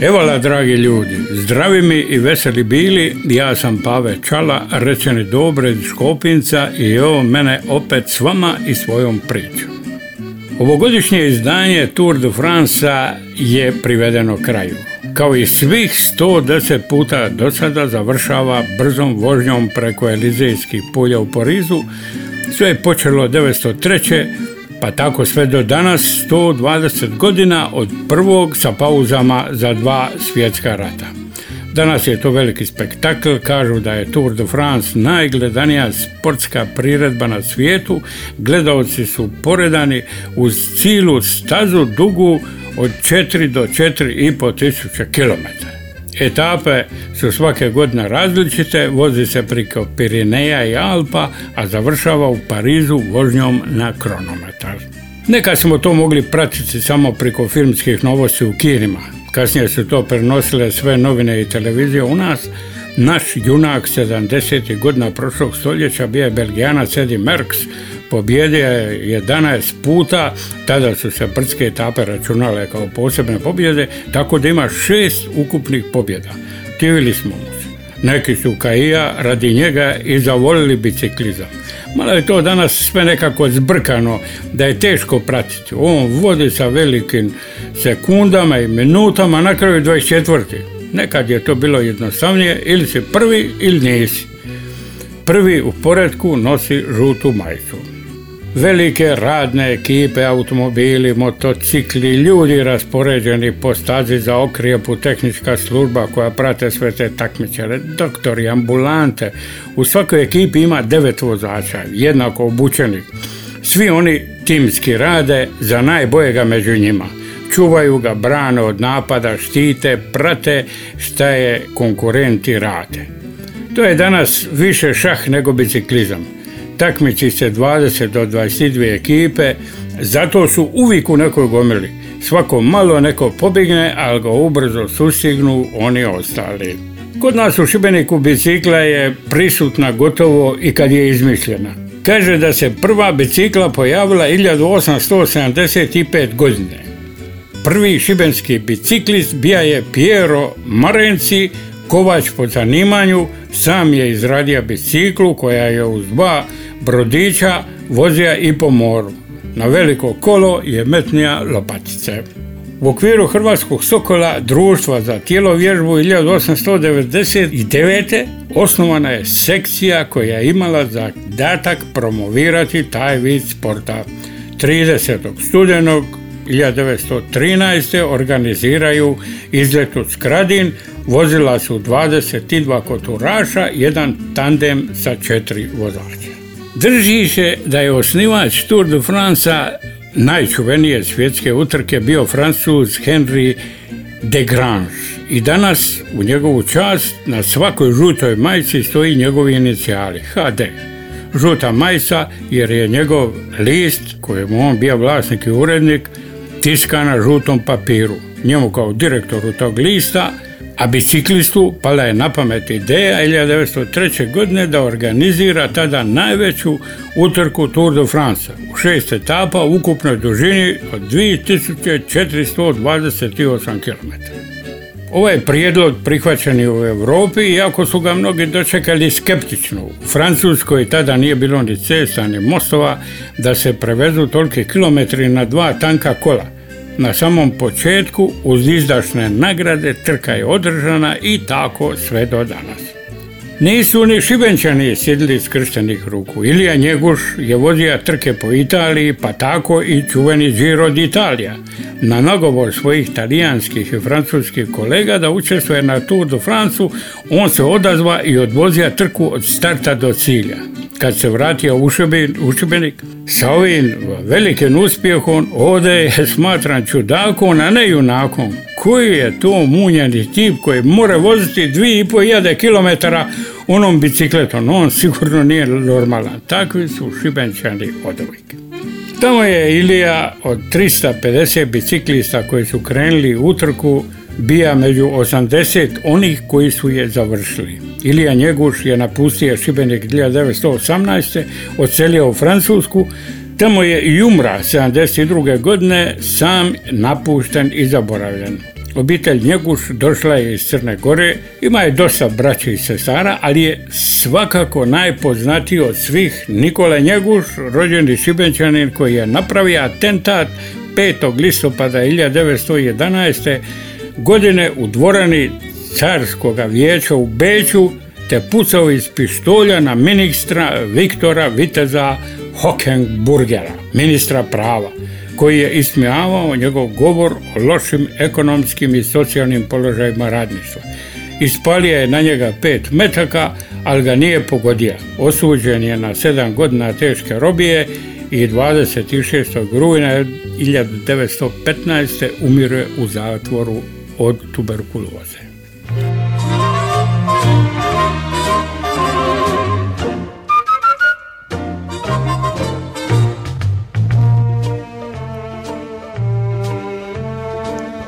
Evola, dragi ljudi, zdravi mi i veseli bili, ja sam Pave Čala, rečeni dobre iz Škopinca i evo mene opet s vama i svojom pričom. Ovogodišnje izdanje Tour de France je privedeno kraju. Kao i svih 110 puta do sada završava brzom vožnjom preko Elizejskih polja u Parizu. Sve je počelo 903 pa tako sve do danas 120 godina od prvog sa pauzama za dva svjetska rata. Danas je to veliki spektakl, kažu da je Tour de France najgledanija sportska priredba na svijetu, gledalci su poredani uz cilu stazu dugu od 4 do 4,5 tisuća kilometara. Etape su svake godine različite, vozi se priko Pirineja i Alpa, a završava u Parizu vožnjom na kronometar. Nekad smo to mogli pratiti samo preko filmskih novosti u kinima. Kasnije su to prenosile sve novine i televizije u nas. Naš junak 70. godina prošlog stoljeća bio je Belgijanac Eddie Merckx, pobjedio je 11 puta, tada su se brdske etape računale kao posebne pobjede, tako da ima šest ukupnih pobjeda. Tivili smo mu se. Neki su kaija radi njega i zavolili biciklizam. Malo je to danas sve nekako zbrkano, da je teško pratiti. On vodi sa velikim sekundama i minutama, na kraju 24. Nekad je to bilo jednostavnije, ili si prvi ili nisi. Prvi u poredku nosi žutu majicu. Velike radne ekipe, automobili, motocikli, ljudi raspoređeni po stazi za okrijepu, tehnička služba koja prate sve te takmičare, doktori, ambulante. U svakoj ekipi ima devet vozača, jednako obučeni. Svi oni timski rade za najbojega među njima. Čuvaju ga, brane od napada, štite, prate šta je konkurenti rade. To je danas više šah nego biciklizam takmiči se 20 do 22 ekipe, zato su uvijek u nekoj gomili. Svako malo neko pobigne, ali ga ubrzo sustignu oni ostali. Kod nas u Šibeniku bicikla je prisutna gotovo i kad je izmišljena. Kaže da se prva bicikla pojavila 1875 godine. Prvi šibenski biciklist bija je Piero Marenci, kovač po zanimanju, sam je izradio biciklu koja je uz dva brodića vozija i po moru. Na veliko kolo je metnija lopatice. U okviru Hrvatskog Sokola društva za tijelo vježbu 1899. osnovana je sekcija koja je imala zadatak promovirati taj vid sporta. 30. studenog 1913. organiziraju izlet u Skradin, vozila su 22 koturaša, jedan tandem sa četiri vozača. Drži se da je osnivač Tour de France najčuvenije svjetske utrke bio francuz Henry de Grange. I danas u njegovu čast na svakoj žutoj majici stoji njegovi inicijali HD. Žuta majica jer je njegov list kojemu on bio vlasnik i urednik tiska na žutom papiru. Njemu kao direktoru tog lista a biciklistu pala je na pamet ideja 1903. godine da organizira tada najveću utrku Tour de France u šest etapa u ukupnoj dužini od 2428 km. Ovaj prijedlog prihvaćen u Europi, iako su ga mnogi dočekali skeptično. U Francuskoj tada nije bilo ni cesta ni mostova da se prevezu toliki kilometri na dva tanka kola. Na samom početku uz izdašne nagrade trka je održana i tako sve do danas. Nisu ni šibenčani sjedili skrštenih ruku. Ilija Njeguš je vozio trke po Italiji, pa tako i čuveni Giro d'Italia. Na nagovor svojih talijanskih i francuskih kolega da učestvuje na Tour de France, on se odazva i odvozija trku od starta do cilja. Kad se vratio u Šibenik, sa ovim velikim uspjehom ovdje je smatran čudakom, a ne junakom. Koji je to munjani tip koji mora voziti dvije i po jade kilometara onom bicikletom? On sigurno nije normalan. Takvi su šibenčani od Tamo je Ilija od 350 biciklista koji su krenuli utrku bija među 80 onih koji su je završili. Ilija Njeguš je napustio Šibenik 1918. odselio u Francusku, tamo je i umra 72. godine sam napušten i zaboravljen. Obitelj Njeguš došla je iz Crne Gore, ima je dosta braća i sestara, ali je svakako najpoznatiji od svih Nikola Njeguš, rođeni Šibenčanin koji je napravio atentat 5. listopada 1911 godine u dvorani carskog vijeća u Beću te pucao iz pištolja na ministra Viktora Viteza Hokenburgera, ministra prava, koji je ismijavao njegov govor o lošim ekonomskim i socijalnim položajima radništva. Ispalio je na njega pet metaka, ali ga nije pogodio. Osuđen je na sedam godina teške robije i 26. rujna 1915. umire u zatvoru od tuberkuloze.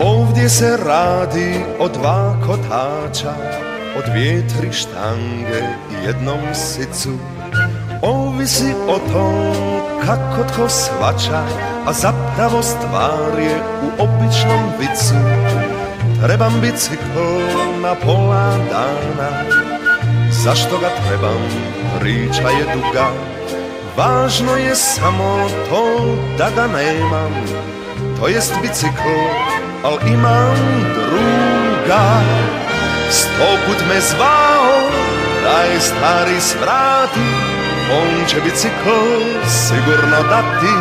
Ovdje se radi o dva kotača, o dvije tri štange i jednom sicu. Ovisi o tom kako tko svača, a zapravo stvar je u običnom vicu. Trebam bicikl na pola dana Zašto ga trebam, priča je duga. Važno je samo to da ga nemam To jest bicikl, al imam druga. Stoput me zvao, daj stari svrati On će bicikl sigurno dati.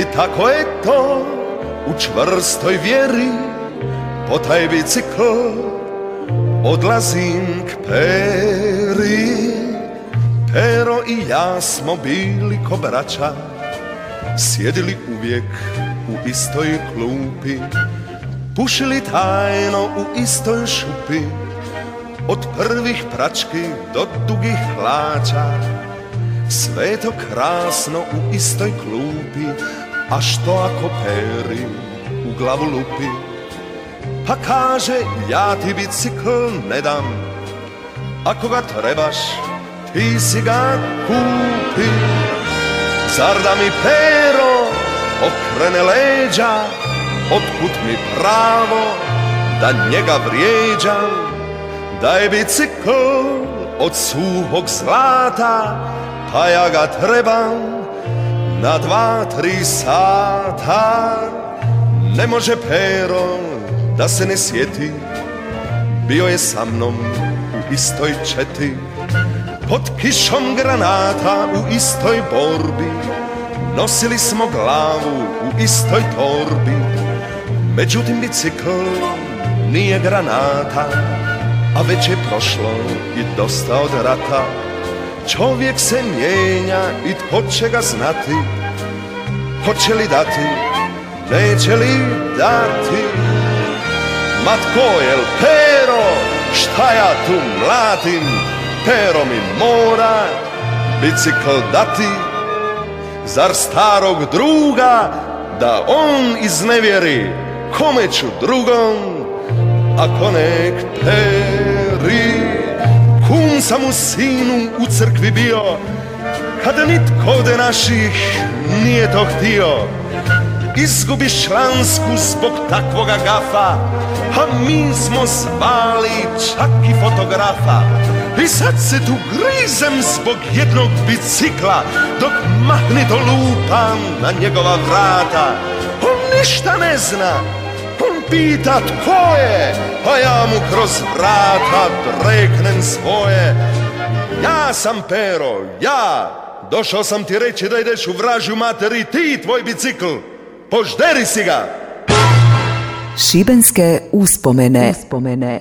I tako je to u čvrstoj vjeri. Po taj bicikl odlazim k Peri. Pero i ja smo bili ko braća Sjedili uvijek u istoj klupi Pušili tajno u istoj šupi Od prvih prački do dugih hlača Sve to krasno u istoj klupi A što ako peri u glavu lupi? Pa kaže ja ti bicikl ne dam Ako ga trebaš ti si ga kupi. Zar da mi pero okrene leđa Otput mi pravo da njega vrijeđam Da je bicikl od suhog zlata Pa ja ga trebam na dva, tri sata. Ne može pero da se ne sjeti Bio je sa mnom u istoj četi. Pod kišom granata u istoj borbi Nosili smo glavu u istoj torbi. Međutim bicikl nije granata A već je prošlo i dosta od rata. Čovjek se mijenja i tko će ga znati? Hoće li dati, neće li dati? Ma tko jel Pero, šta ja tu mladim, Pero mi mora bicikl dati, zar starog druga da on iznevjeri, kome ću drugom, ako nek peri. Kum sam u sinu u crkvi bio, kada nitko od naših nije to htio, izgubiš člansku zbog takvoga gafa A mi smo zvali čak i fotografa. I sad se tu grizem zbog jednog bicikla Dok mahnito lupam na njegova vrata. On ništa ne zna pita tko je pa ja mu kroz vrata reknem svoje. Ja sam Pero, ja, došao sam ti reći da ideš u vražju materi ti i tvoj bicikl. Požderi si ga! Šibenske uspomene. uspomene.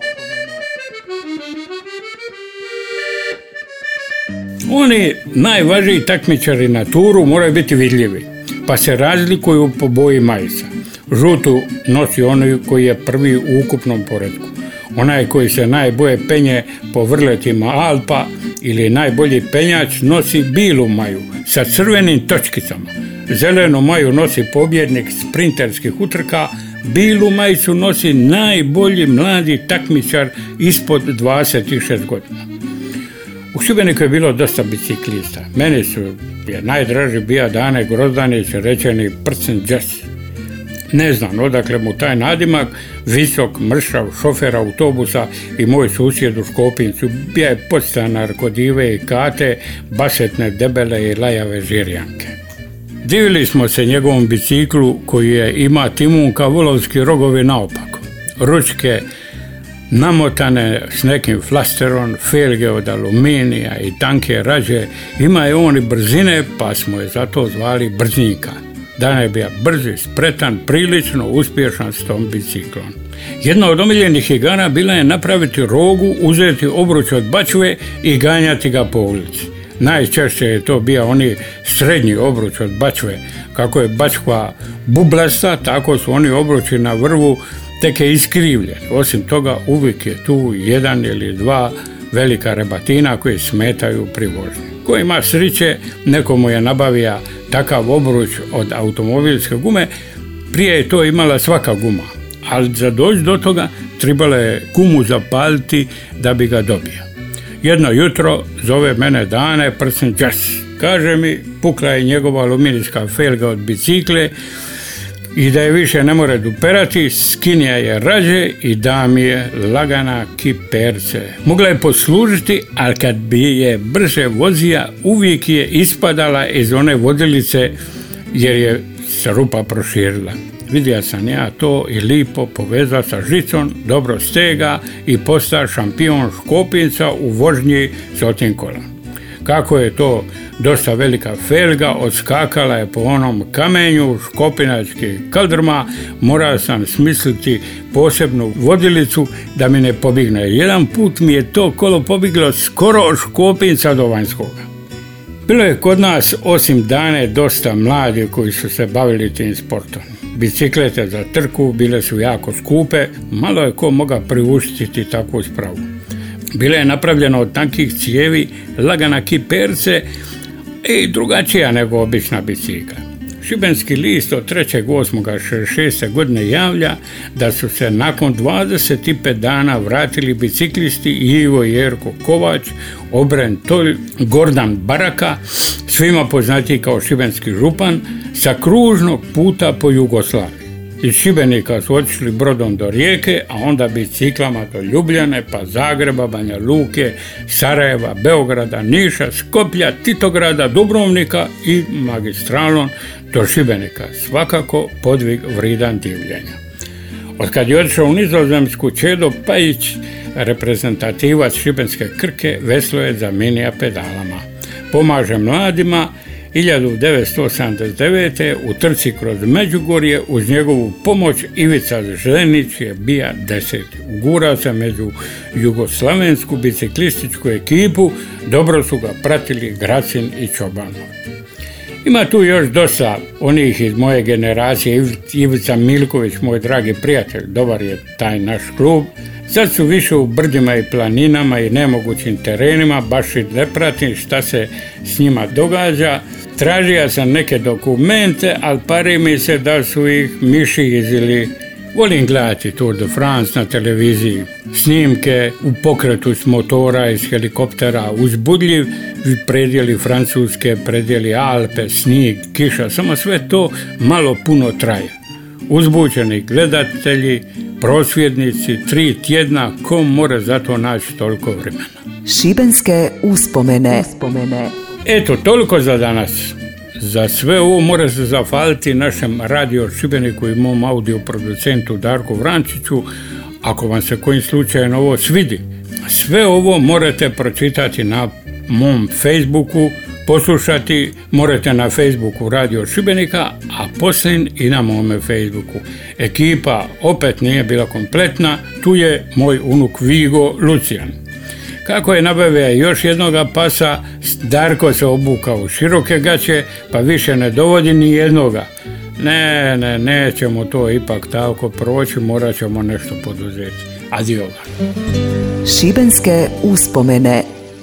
Oni najvažniji takmičari na turu moraju biti vidljivi, pa se razlikuju po boji majica. Žutu nosi onaj koji je prvi u ukupnom poredku. Onaj koji se najboje penje po vrletima Alpa ili najbolji penjač nosi bilu maju sa crvenim točkicama. Zelenu maju nosi pobjednik sprinterskih utrka, bilu majicu nosi najbolji mladi takmičar ispod 26 godina. U Šibeniku je bilo dosta biciklista. Meni su je najdraži bija Dane Grozdanić, rečeni prcen džas. Ne znam odakle mu taj nadimak, visok, mršav, šofer autobusa i moj susjed u Škopincu. Bija je podstanar kod Ive i Kate, basetne, debele i lajave žirjanke. Divili smo se njegovom biciklu koji je ima timunka volovski rogovi naopako. Ručke, namotane s nekim flasterom, felge od aluminija i tanke rađe. Ima je on i brzine, pa smo je zato zvali Brznjika. Dana je bio brzi, spretan, prilično uspješan s tom biciklom. Jedna od omiljenih igara bila je napraviti rogu, uzeti obruč od bačve i ganjati ga po ulici. Najčešće je to bio oni srednji obruč od bačve. Kako je bačva bublasta, tako su oni obruči na vrvu tek je. Osim toga, uvijek je tu jedan ili dva velika rebatina koji smetaju pri vožnji. Ko ima sriće, nekomu je nabavija takav obruč od automobilske gume, prije je to imala svaka guma, ali za doći do toga trebalo je gumu zapaliti da bi ga dobio. Jedno jutro zove mene Dane prsen. Kaže mi, pukla je njegova aluminijska felga od bicikle, i da je više ne more duperati, skinija je rađe i da je lagana kiperce. Mogla je poslužiti, ali kad bi je brže vozija, uvijek je ispadala iz one vodilice jer je se rupa proširila. Vidio sam ja to i lipo povezao sa žicom, dobro stega i postao šampion Škopinca u vožnji s otim kolom. Kako je to dosta velika felga, odskakala je po onom kamenju škopinački kaldrma, morao sam smisliti posebnu vodilicu da mi ne pobigne. Jedan put mi je to kolo pobiglo skoro škopinca do vanjskoga. Bilo je kod nas osim dane dosta mladi koji su se bavili tim sportom. Biciklete za trku bile su jako skupe, malo je ko mogao priuštiti takvu spravu. Bila je napravljena od tankih cijevi, lagana kiperce i drugačija nego obična bicikla. Šibenski list od 3.8.66. godine javlja da su se nakon 25 dana vratili biciklisti Ivo Jerko Kovač, Obren Tolj, Gordan Baraka, svima poznatiji kao šibenski župan, sa kružnog puta po Jugoslaviji. Iz Šibenika su otišli brodom do Rijeke, a onda biciklama do Ljubljane, pa Zagreba, Banja Luke, Sarajeva, Beograda, Niša, Skoplja, Titograda, Dubrovnika i magistralom do Šibenika. Svakako podvig vridan divljenja. Od kad je otišao u nizozemsku Čedo Pajić, reprezentativac Šibenske krke, veslo je zamenija pedalama. Pomaže mladima 1989. u trci kroz Međugorje uz njegovu pomoć Ivica Ženić je bija deseti. Ugurao se među jugoslavensku biciklističku ekipu, dobro su ga pratili Gracin i Čobanov. Ima tu još dosta onih iz moje generacije, Ivica Milković, moj dragi prijatelj, dobar je taj naš klub. Sad su više u brdima i planinama i nemogućim terenima, baš i ne pratim šta se s njima događa. Tražio sam neke dokumente, ali pari mi se da su ih miši ili Volim gledati Tour de France na televiziji, snimke u pokretu s motora iz helikoptera, uzbudljiv predjeli Francuske, predjeli Alpe, snijeg, kiša, samo sve to malo puno traje. Uzbuđeni gledatelji, prosvjednici, tri tjedna, kom mora za to naći toliko vremena? Šibenske uspomene. uspomene. Eto, toliko za danas. Za sve ovo mora se zafaliti našem radio Šibeniku i mom audio producentu Darku Vrančiću, ako vam se kojim slučajem ovo svidi. Sve ovo morate pročitati na mom Facebooku, poslušati morate na Facebooku Radio Šibenika, a poslije i na mome Facebooku. Ekipa opet nije bila kompletna, tu je moj unuk Vigo Lucijan. Kako je nabavio još jednoga pasa, Darko se obukao u široke gaće, pa više ne dovodi ni jednoga. Ne, ne, nećemo to ipak tako proći, morat ćemo nešto poduzeti. Adio. Šibenske uspomene